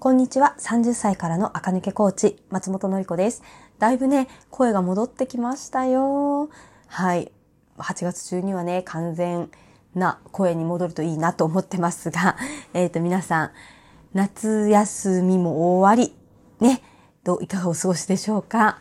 こんにちは。30歳からの赤抜けコーチ、松本のり子です。だいぶね、声が戻ってきましたよ。はい。8月中にはね、完全な声に戻るといいなと思ってますが、えっ、と、皆さん、夏休みも終わり、ね、どういかがお過ごしでしょうか？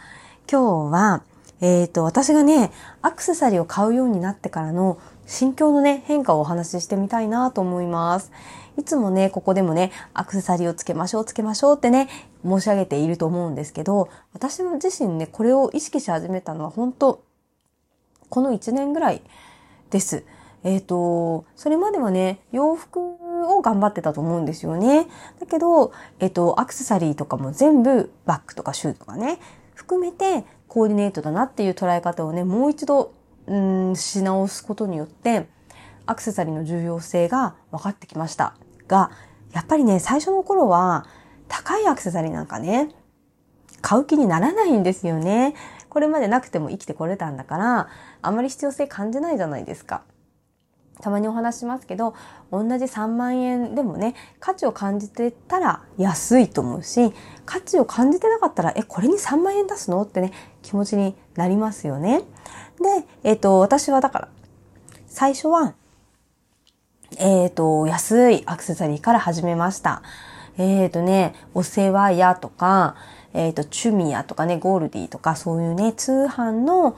今日は、えっ、と、私がね、アクセサリーを買うようになってからの心境のね、変化をお話ししてみたいなと思います。いつもね、ここでもね、アクセサリーをつけましょう、つけましょうってね、申し上げていると思うんですけど、私自身ね、これを意識し始めたのは本当この1年ぐらいです。えっ、と、それまではね、洋服を頑張ってたと思うんですよね。だけど、えっ、と、アクセサリーとかも全部バッグとかシューとかね、含めてコーディネートだなっていう捉え方をね、もう一度、うん、し直すことによって、アクセサリーの重要性が分かってきました。が、やっぱりね、最初の頃は、高いアクセサリーなんかね、買う気にならないんですよね。これまでなくても生きてこれたんだから、あまり必要性感じないじゃないですか。たまにお話しますけど、同じ3万円でもね、価値を感じてたら安いと思うし、価値を感じてなかったら、え、これに3万円出すの？ってね、気持ちになりますよね。で、えっ、と、私はだから、最初は、えっ、と、安いアクセサリーから始めました。えっ、とね、お世話屋とか、えっ、と、チュミヤとかね、ゴールディとか、そういうね、通販の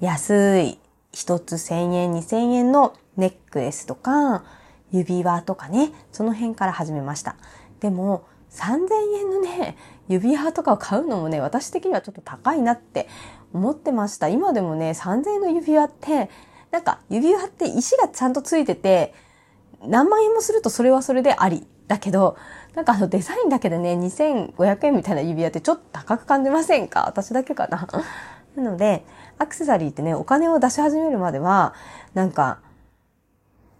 安い、一つ1000円、2000円のネックレスとか、指輪とかね、その辺から始めました。でも、3000円のね、指輪とかを買うのもね、私的にはちょっと高いなって思ってました。今でもね、3000円の指輪って、なんか指輪って石がちゃんとついてて、何万円もするとそれはそれであり。だけど、なんかあのデザインだけでね、2500円みたいな指輪ってちょっと高く感じませんか？私だけかな。なので、アクセサリーってね、お金を出し始めるまでは、なんか、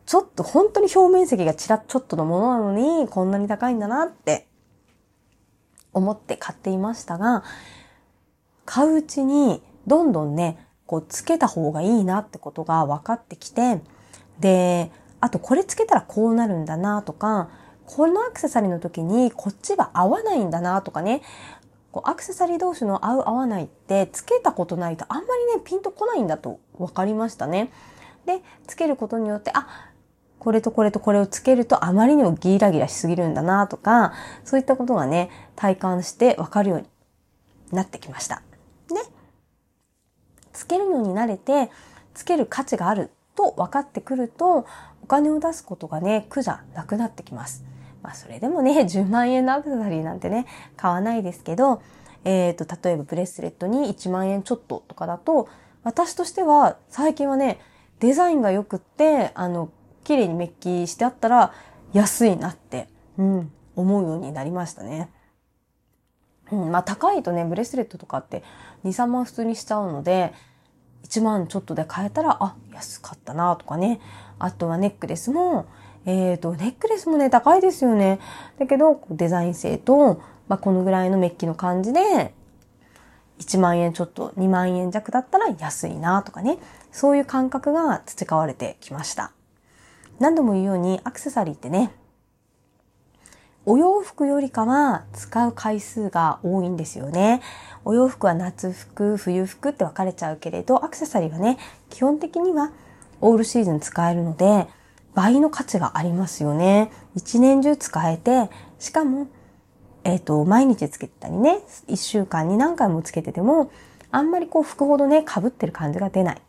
ちょっと本当に表面積がちらっちょっとのものなのに、こんなに高いんだなって思って買っていましたが、買ううちにどんどんね、こうつけた方がいいなってことが分かってきて、で、あとこれつけたらこうなるんだなとか、このアクセサリーの時にこっちが合わないんだなとかね、こうアクセサリー同士の合う合わないってつけたことないとあんまりねピンとこないんだと分かりましたね。で、つけることによって、あ、これとこれとこれをつけるとあまりにもギラギラしすぎるんだなとか、そういったことがね、体感して分かるようになってきました。ね。つけるのに慣れて、つける価値があると分かってくると、お金を出すことがね、苦じゃなくなってきます。まあそれでもね、10万円のアクセサリーなんてね、買わないですけど、えっ、と、例えばブレスレットに1万円ちょっととかだと、私としては最近はね、デザインが良くって、あの、綺麗にメッキしてあったら安いなって、うん、思うようになりましたね。うん、まあ高いとね、ブレスレットとかって2、3万普通にしちゃうので、1万ちょっとで買えたら、あ、安かったなとかね。あとはネックレスも、えっ、と、ネックレスもね、高いですよね。だけど、デザイン性と、まあ、このぐらいのメッキの感じで、1万円ちょっと、2万円弱だったら安いなとかね。そういう感覚が培われてきました。何度も言うように、アクセサリーってね、お洋服よりかは使う回数が多いんですよね。お洋服は夏服、冬服って分かれちゃうけれど、アクセサリーはね、基本的にはオールシーズン使えるので、倍の価値がありますよね。一年中使えて、しかも、えっ、と、毎日つけてたりね、一週間に何回もつけてても、あんまりこう服ほどね、被ってる感じが出ない。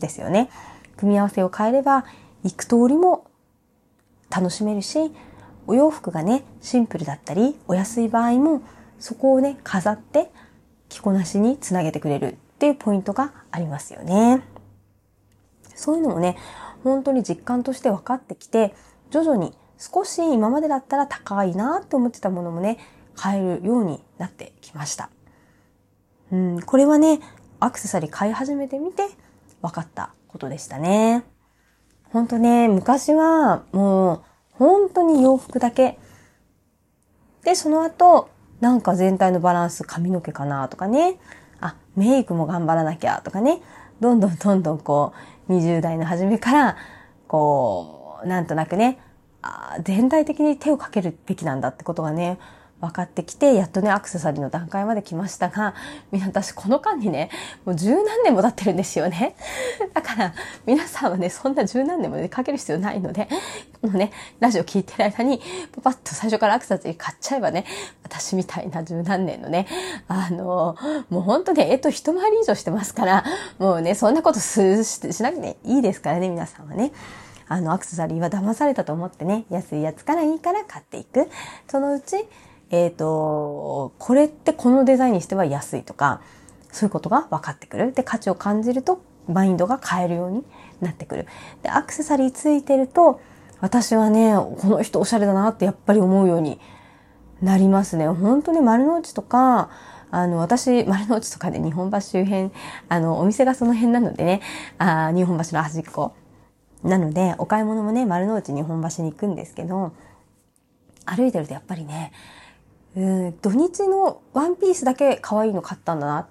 ですよね。組み合わせを変えれば、幾通りも楽しめるし、お洋服がね、シンプルだったり、お安い場合も、そこをね、飾って、着こなしにつなげてくれるっていうポイントがありますよね。そういうのもね、本当に実感として分かってきて、徐々に少し今までだったら高いなって思ってたものもね、買えるようになってきました。うん、これはね、アクセサリー買い始めてみて分かったことでしたね。本当ね、昔はもう本当に洋服だけ。で、その後、なんか全体のバランス髪の毛かなとかね。あ、メイクも頑張らなきゃとかね。どんどんどんどんこう、20代の初めから、こう、なんとなくね、あ全体的に手をかけるべきなんだってことがね、分かってきて、やっとね、アクセサリーの段階まで来ましたが、みんな私この間にね、もう十何年も経ってるんですよね。だから、皆さんはね、そんな十何年もね、かける必要ないので、このね、ラジオ聞いてる間に、パパッと最初からアクセサリー買っちゃえばね、私みたいな十何年のね、あの、もうほんとね、えっと、一回り以上してますから、もうね、そんなことすしなくていいですからね、皆さんはね。あの、アクセサリーは騙されたと思ってね、安いやつからいいから買っていく。そのうち、えっ、ー、と、これってこのデザインにしては安いとか、そういうことが分かってくる。で、価値を感じると、マインドが変えるようになってくる。で、アクセサリーついてると、私はね、この人おしゃれだなってやっぱり思うようになりますね。本当に丸の内とか、あの、私、丸の内とかで日本橋周辺、あの、お店がその辺なのでね、あ日本橋の端っこ。なので、お買い物もね、丸の内日本橋に行くんですけど、歩いてるとやっぱりね、うん土日のワンピースだけ可愛いの買ったんだなっ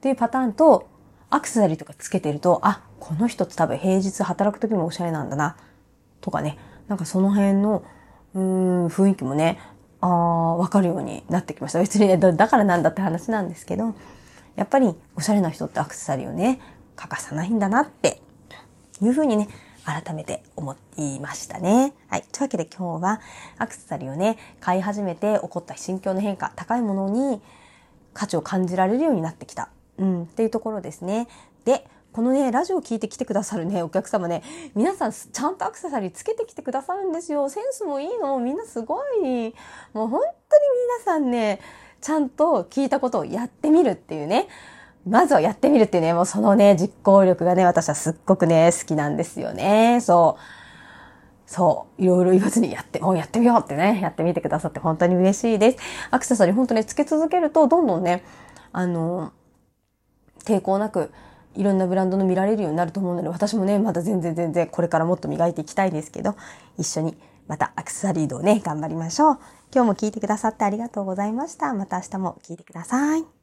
ていうパターンと、アクセサリーとかつけてると、あ、この人って多分平日働く時もおしゃれなんだな、とかね、なんかその辺の、うん、雰囲気もね、ああ、わかるようになってきました。別にね、だからなんだって話なんですけど、やっぱりおしゃれな人ってアクセサリーをね、欠かさないんだなっていうふうにね、改めて思いましたね。はい。というわけで今日はアクセサリーをね、買い始めて起こった心境の変化、高いものに価値を感じられるようになってきた。うん、っていうところですね。で、このね、ラジオを聞いてきてくださるね、お客様ね、皆さんちゃんとアクセサリーつけてきてくださるんですよ。センスもいいの？みんなすごい。もう本当に皆さんね、ちゃんと聞いたことをやってみるっていうね。まずはやってみるっていうね、もうそのね、実行力がね、私はすっごくね、好きなんですよね。そう。そう。いろいろ言わずにやって、もうやってみようってね、やってみてくださって本当に嬉しいです。アクセサリー本当ね、つけ続けると、どんどんね、あの、抵抗なく、いろんなブランドの見られるようになると思うので、私もね、まだ全然全然これからもっと磨いていきたいんですけど、一緒にまたアクセサリードをね、頑張りましょう。今日も聞いてくださってありがとうございました。また明日も聞いてください。